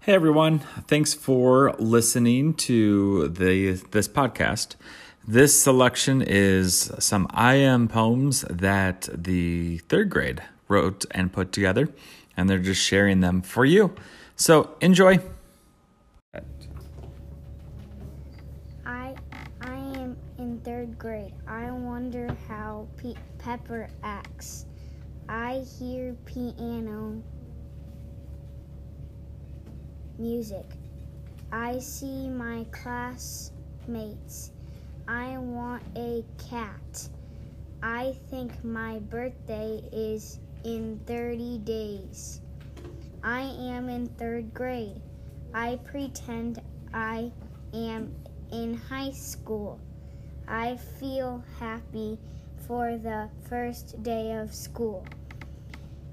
Hey everyone, thanks for listening to the this podcast. This selection is some I am poems that the third grade wrote and put together, and they're just sharing them for you. So enjoy. I I am in third grade. I wonder how Pe- Pepper acts. I hear piano music. I see my classmates. I want a cat. I think my birthday is in 30 days. I am in third grade. I pretend I am in high school. I feel happy for the first day of school.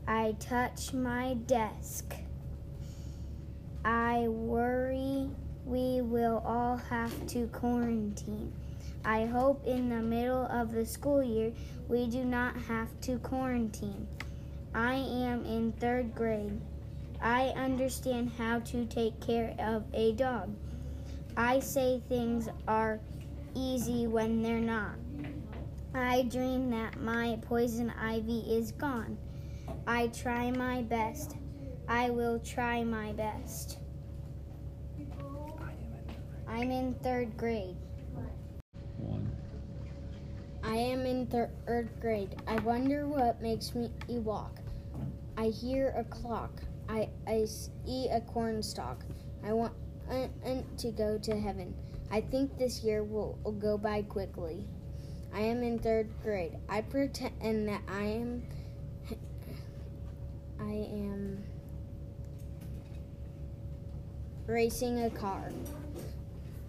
I touch my desk. I worry we will all have to quarantine. I hope in the middle of the school year we do not have to quarantine. I am in third grade. I understand how to take care of a dog. I say things are easy when they're not. I dream that my poison ivy is gone. I try my best. I will try my best. I'm in third grade. One. I am in third grade. I wonder what makes me walk. I hear a clock. I, I see a cornstalk. I want uh, uh, to go to heaven. I think this year will, will go by quickly. I am in third grade. I pretend that I am. I am racing a car.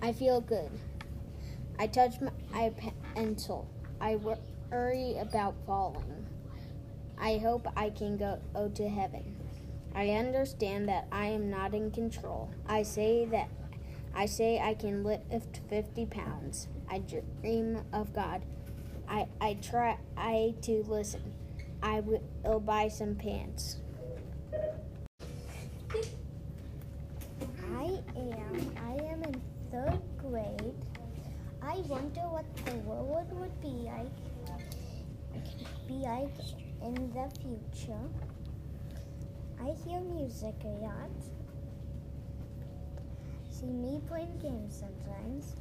I feel good. I touch my pencil. I worry about falling. I hope I can go, oh, to heaven. I understand that I am not in control. I say that I say I can lift 50 pounds. I dream of God. I, I try I to listen. I will buy some pants. I am I am in third grade. I wonder what the world would be like be like in the future. I hear music a lot. See me playing games sometimes.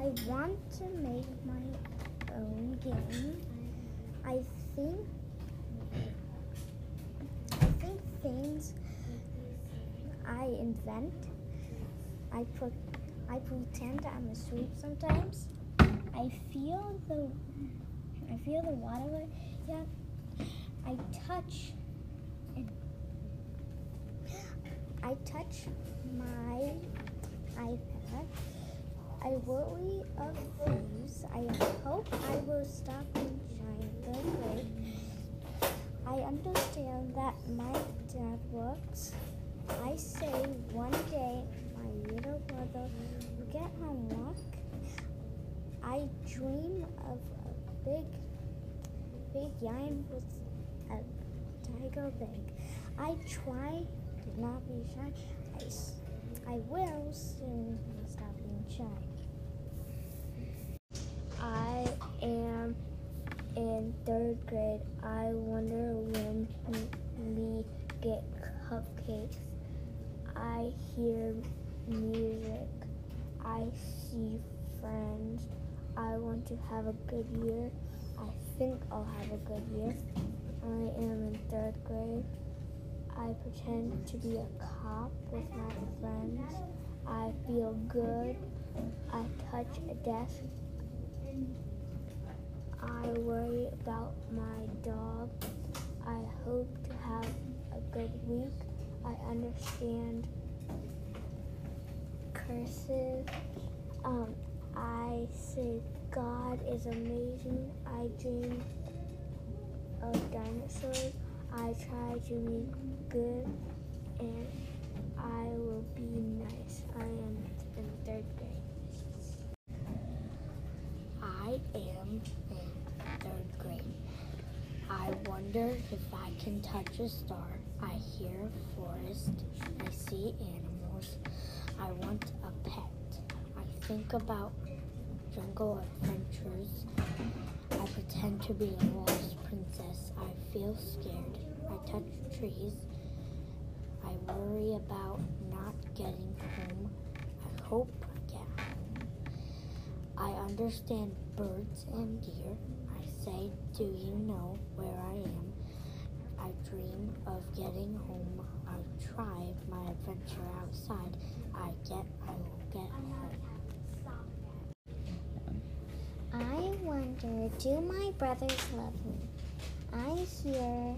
I want to make my own game. I think I think things I invent. I put I pretend I'm asleep sometimes. I feel the I feel the water yeah. I touch and I touch my iPad. I worry of things. I hope I will stop enjoying the grade. I understand that my dad works. I say one day my little brother get homework. I dream of a big, big yarn with a tiger bag. I try to not be shy. I, I will soon stop being shy. I am in third grade. I wonder when we get cupcakes. I hear music. I see friends. I want to have a good year. I think I'll have a good year. I am in third grade. I pretend to be a cop with my friends. I feel good. I touch a desk. I worry about my dog. I hope to have a good week. I understand Um, I say God is amazing. I dream of dinosaurs. I try to be good and I will be nice. I am in third grade. I am in third grade. I wonder wonder if I can touch a star. I hear a forest. I see animals. I want a pet. I think about jungle adventures. I pretend to be a lost princess. I feel scared. I touch trees. I worry about not getting home. I hope I get home. I understand birds and deer. I say, Do you know where I am? I dream of getting home. I try my adventure outside. I get, I will get home. I wonder, do my brothers love me? I hear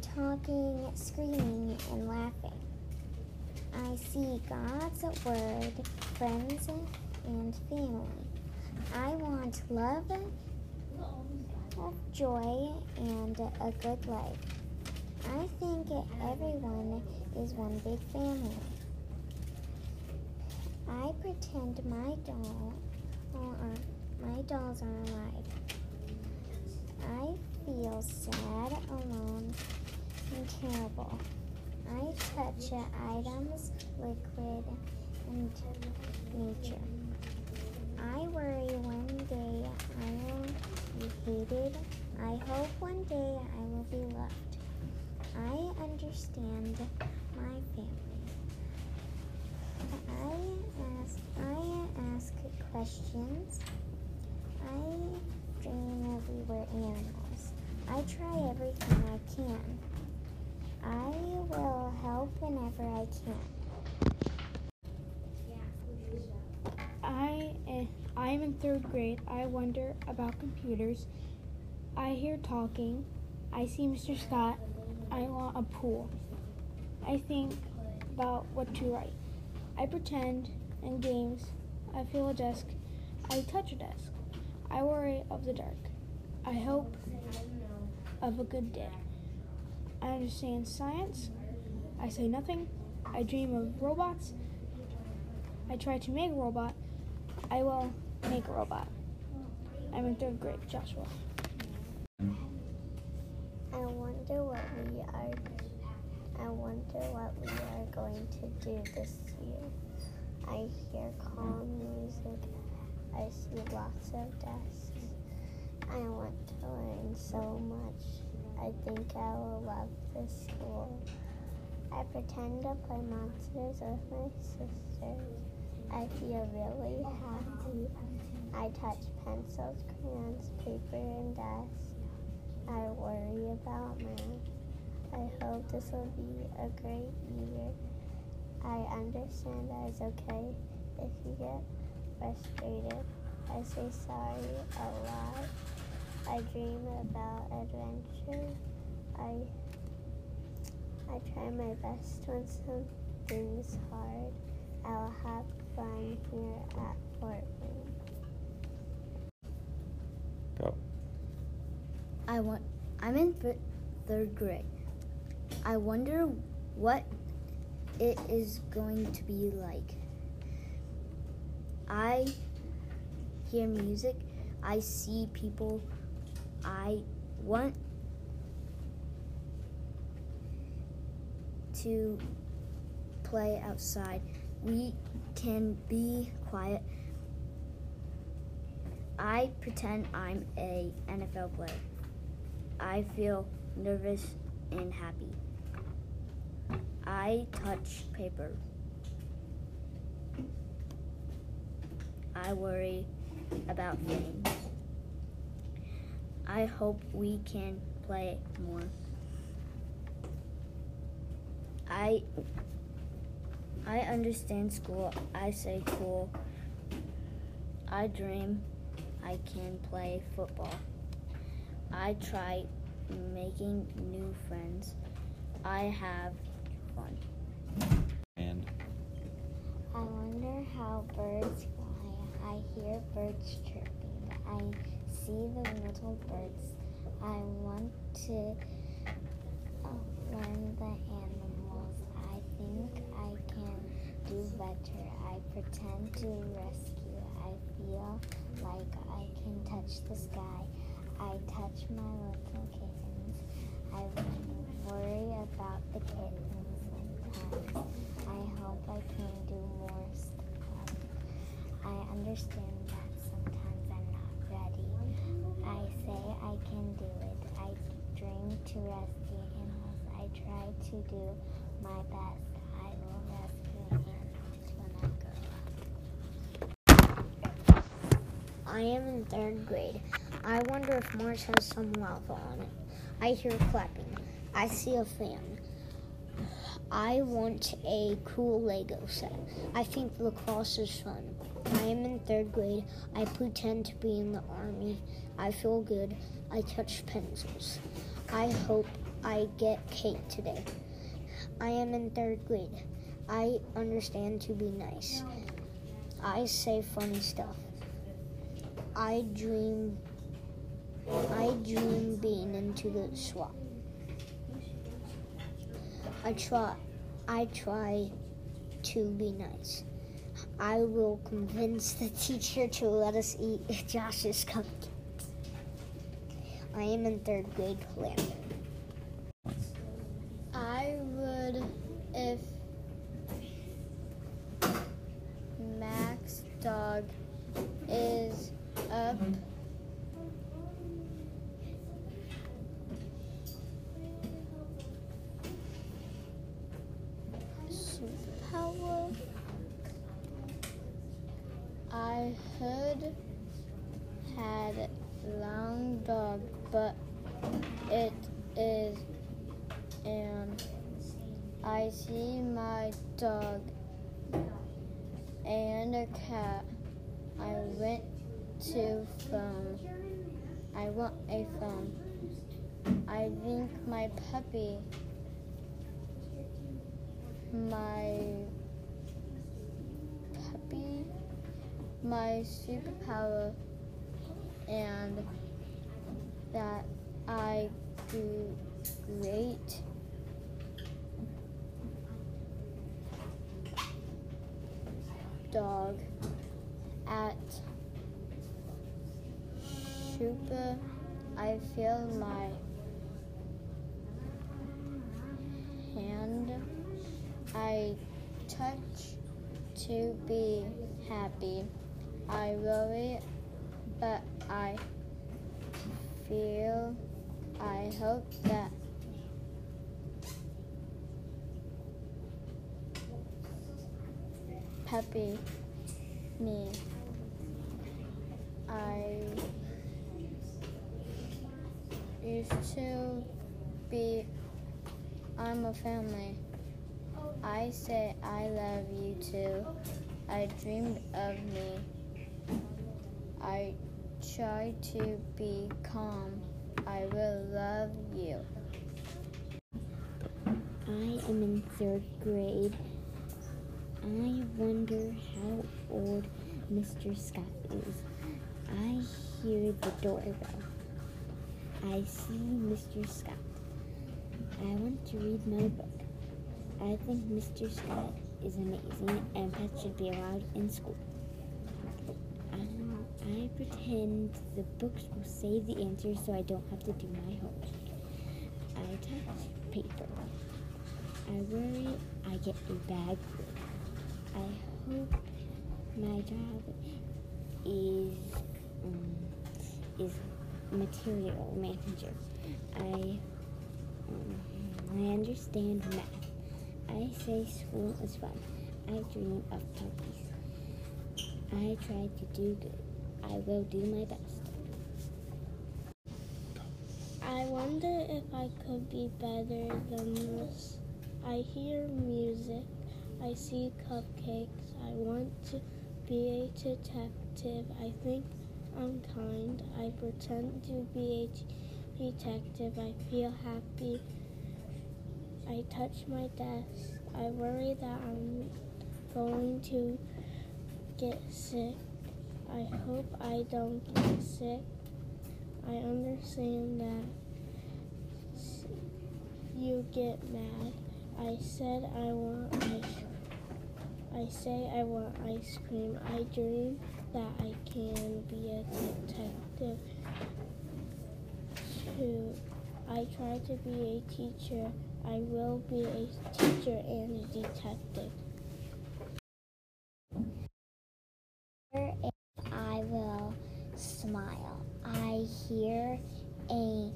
talking, screaming, and laughing. I see God's word, friends, and family. I want love, joy, and a good life. I think everyone is one big family. I pretend my doll are, uh, my dolls are alive. I feel sad, alone, and terrible. I touch items, liquid, and nature. I worry one day I will be hated. I hope one day I will be loved. I understand my family. I ask I ask questions. I dream that we were animals. I try everything I can. I will help whenever I can. I eh, I'm in third grade. I wonder about computers. I hear talking. I see Mr. Scott. I want a pool. I think about what to write. I pretend in games. I feel a desk. I touch a desk. I worry of the dark. I hope of a good day. I understand science. I say nothing. I dream of robots. I try to make a robot. I will make a robot. I'm in third grade, Joshua. I wonder what we are I wonder what we are going to do this year. I hear calm music. I see lots of desks. I want to learn so much. I think I will love this school. I pretend to play monsters with my sisters. I feel really happy. I touch pencils, crayons, paper, and desk. I worry about math. I hope this will be a great year. I understand that it's okay if you get frustrated. I say sorry a lot. I dream about adventure. I I try my best when something's hard. I'll have fun here at Fort Wayne. Go. I want. I'm in th- third grade. I wonder what it is going to be like. I hear music. I see people. I want to play outside. We can be quiet. I pretend I'm a NFL player. I feel nervous and happy. I touch paper. I worry about things. I hope we can play more. I I understand school. I say cool. I dream I can play football. I try making new friends. I have fun. And I wonder how birds fly. I hear birds chirping. I see the little birds. I want to uh, learn the animals. I think I can do better. I pretend to rescue. I feel like I can touch the sky. I touch my little kittens. I worry about the kittens sometimes. I hope I can do more stuff. I understand that sometimes I'm not ready. I say I can do it. I dream to rescue animals. I try to do my best. I will rescue animals when I grow up. I am in third grade. I wonder if Mars has some lava on it. I hear clapping. I see a fan. I want a cool Lego set. I think lacrosse is fun. I am in third grade. I pretend to be in the army. I feel good. I touch pencils. I hope I get cake today. I am in third grade. I understand to be nice. I say funny stuff. I dream I dream being into the swap. I try I try to be nice. I will convince the teacher to let us eat Josh's cupcakes. I am in third grade planning. Is and I see my dog and a cat. I went to phone. I want a phone. I think my puppy, my puppy, my superpower, and that I great. dog at super I feel my hand. I touch to be happy. I worry but I feel I hope that puppy me. I used to be, I'm a family. I say I love you too. I dreamed of me. I try to be calm. I will love you. I am in third grade. I wonder how old Mr. Scott is. I hear the doorbell. I see Mr. Scott. I want to read my book. I think Mr. Scott is amazing and pets should be allowed in school. Pretend the books will say the answers so I don't have to do my homework. I touch paper. I worry I get a bad grade. I hope my job is um, is material manager. I um, I understand math. I say school is fun. I dream of puppies. I try to do good. I will do my best. I wonder if I could be better than this. I hear music. I see cupcakes. I want to be a detective. I think I'm kind. I pretend to be a detective. I feel happy. I touch my desk. I worry that I'm going to get sick. I hope I don't get sick. I understand that you get mad. I said I want ice. I say I want ice cream. I dream that I can be a detective. I try to be a teacher. I will be a teacher and a detective. And I will smile. I hear a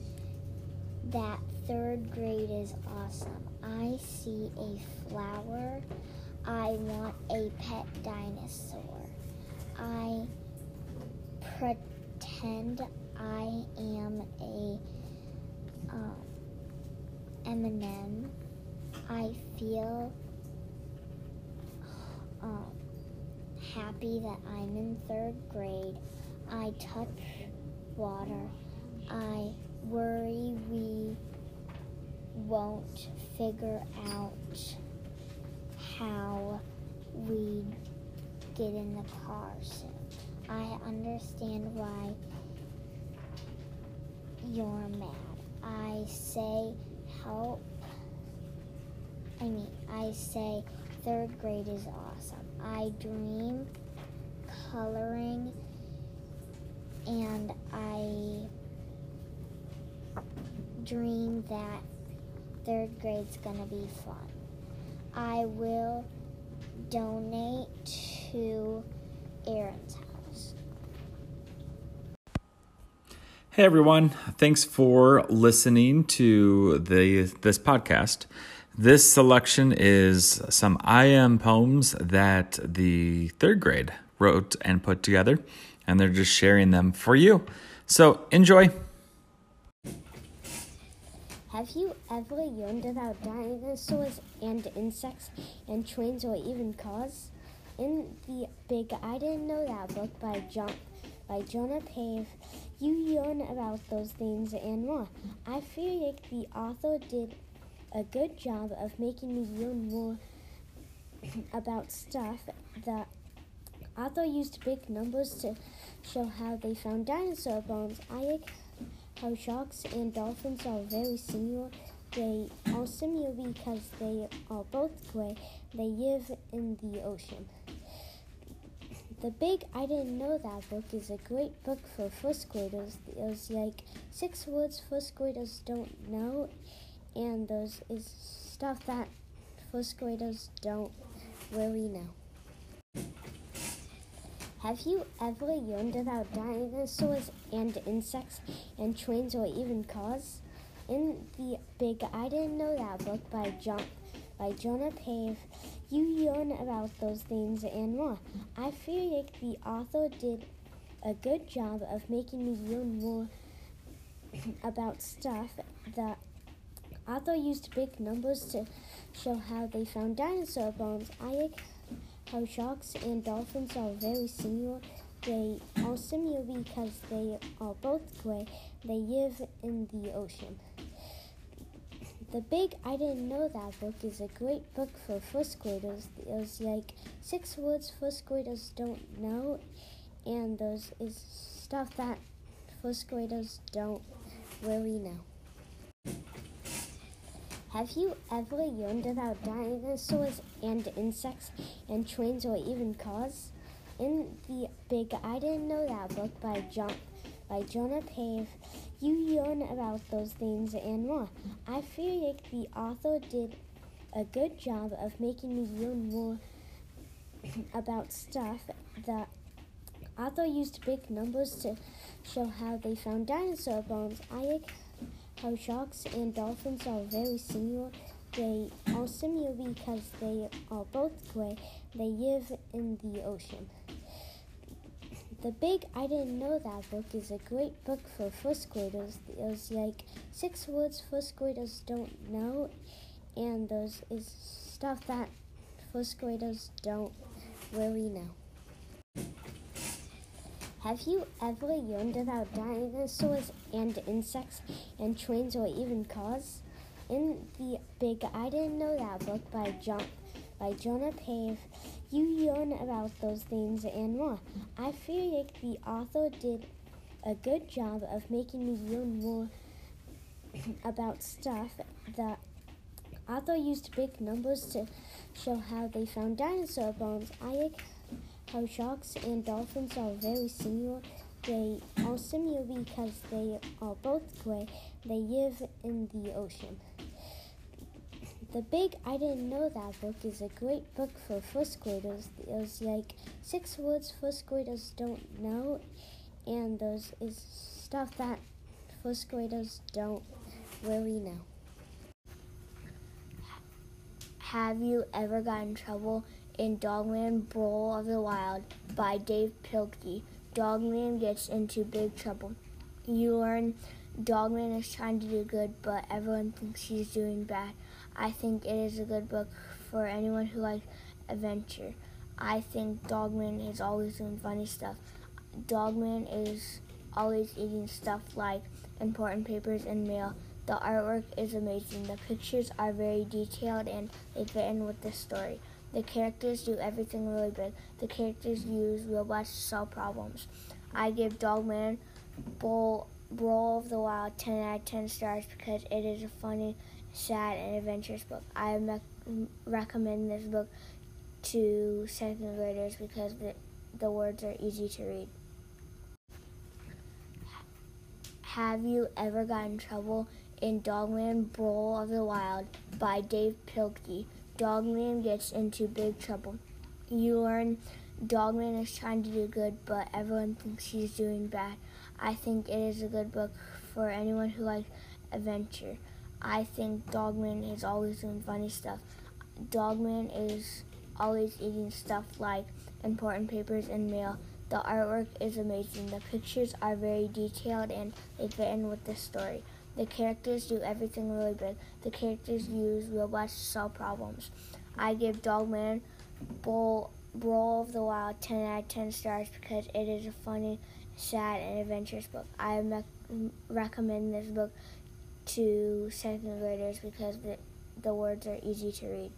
that third grade is awesome. I see a flower. I want a pet dinosaur. I pretend I am a um, M&M. I feel um, happy that I'm in third grade. I touch water. I worry we won't figure out how we get in the car soon. I understand why you're mad. I say help. I mean, I say third grade is awesome. I dream coloring and I dream that third grade's gonna be fun. I will donate to Aaron's house. Hey everyone, thanks for listening to the this podcast. This selection is some I am poems that the third grade wrote and put together, and they're just sharing them for you. So enjoy. Have you ever learned about dinosaurs and insects and trains or even cars? In the Big I Didn't Know That book by John by Jonah Pave, you learn about those things and more. I feel like the author did a good job of making me learn more about stuff. The author used big numbers to show how they found dinosaur bones. I like how sharks and dolphins are very similar. They are similar because they are both gray. They live in the ocean. The Big I Didn't Know That book is a great book for first graders. There's like six words first graders don't know, and there's is stuff that first graders don't really know. Have you ever learned about dinosaurs and insects and trains or even cars? In the Big I Didn't Know That book by John by Jonah Pave, you learn about those things and more. I feel like the author did a good job of making me learn more about stuff. The author used big numbers to show how they found dinosaur bones. I how sharks and dolphins are very similar. They are similar because they are both gray. They live in the ocean. The Big I Didn't Know That book is a great book for first graders. There's like six words first graders don't know, and there's is stuff that first graders don't really know. Have you ever learned about dinosaurs and insects and trains or even cars? In the Big I Didn't Know That book by John by Jonah Pave, you learn about those things and more. I feel like the author did a good job of making me learn more about stuff. The author used big numbers to show how they found dinosaur bones. I how sharks and dolphins are very similar. They are similar because they are both gray. They live in the ocean. The Big I Didn't Know That book is a great book for first graders. There's like six words first graders don't know, and there's is stuff that first graders don't really know. Have you ever learned about dinosaurs and insects and trains or even cars? In the Big I Didn't Know That book by John by Jonah Pave, you learn about those things and more. I feel like the author did a good job of making me learn more about stuff. The author used big numbers to show how they found dinosaur bones. I how sharks and dolphins are very similar. they also knew because they are both gray. They live in the ocean. The Big I Didn't Know That book is a great book for first graders. There's like six words first graders don't know, and there's is stuff that first graders don't really know. Have you ever got in trouble in Dogman Brawl of the Wild by Dav Pilkey? Dogman gets into big trouble. You learn Dogman is trying to do good, but everyone thinks he's doing bad. I think it is a good book for anyone who likes adventure. I think Dogman is always doing funny stuff. Dogman is always eating stuff like important papers and mail. The artwork is amazing. The pictures are very detailed and they fit in with the story. The characters do everything really big. The characters use robots to solve problems. I give Dogman Brawl of the Wild 10 out of 10 stars because it is a funny, sad, and adventurous book. I rec- recommend this book to second graders because the, the words are easy to read. Have you ever got in trouble in Dogman Brawl of the Wild by Dav Pilkey? Dogman gets into big trouble. You learn Dogman is trying to do good, but everyone thinks he's doing bad. I think it is a good book for anyone who likes adventure. I think Dogman is always doing funny stuff. Dogman is always eating stuff like important papers and mail. The artwork is amazing. The pictures are very detailed and they fit in with the story. The characters do everything really big. The characters use robots to solve problems. I give Dogman Bull Brawl of the Wild 10 out of 10 stars because it is a funny, sad, and adventurous book. I rec- recommend this book to second graders because the, the words are easy to read.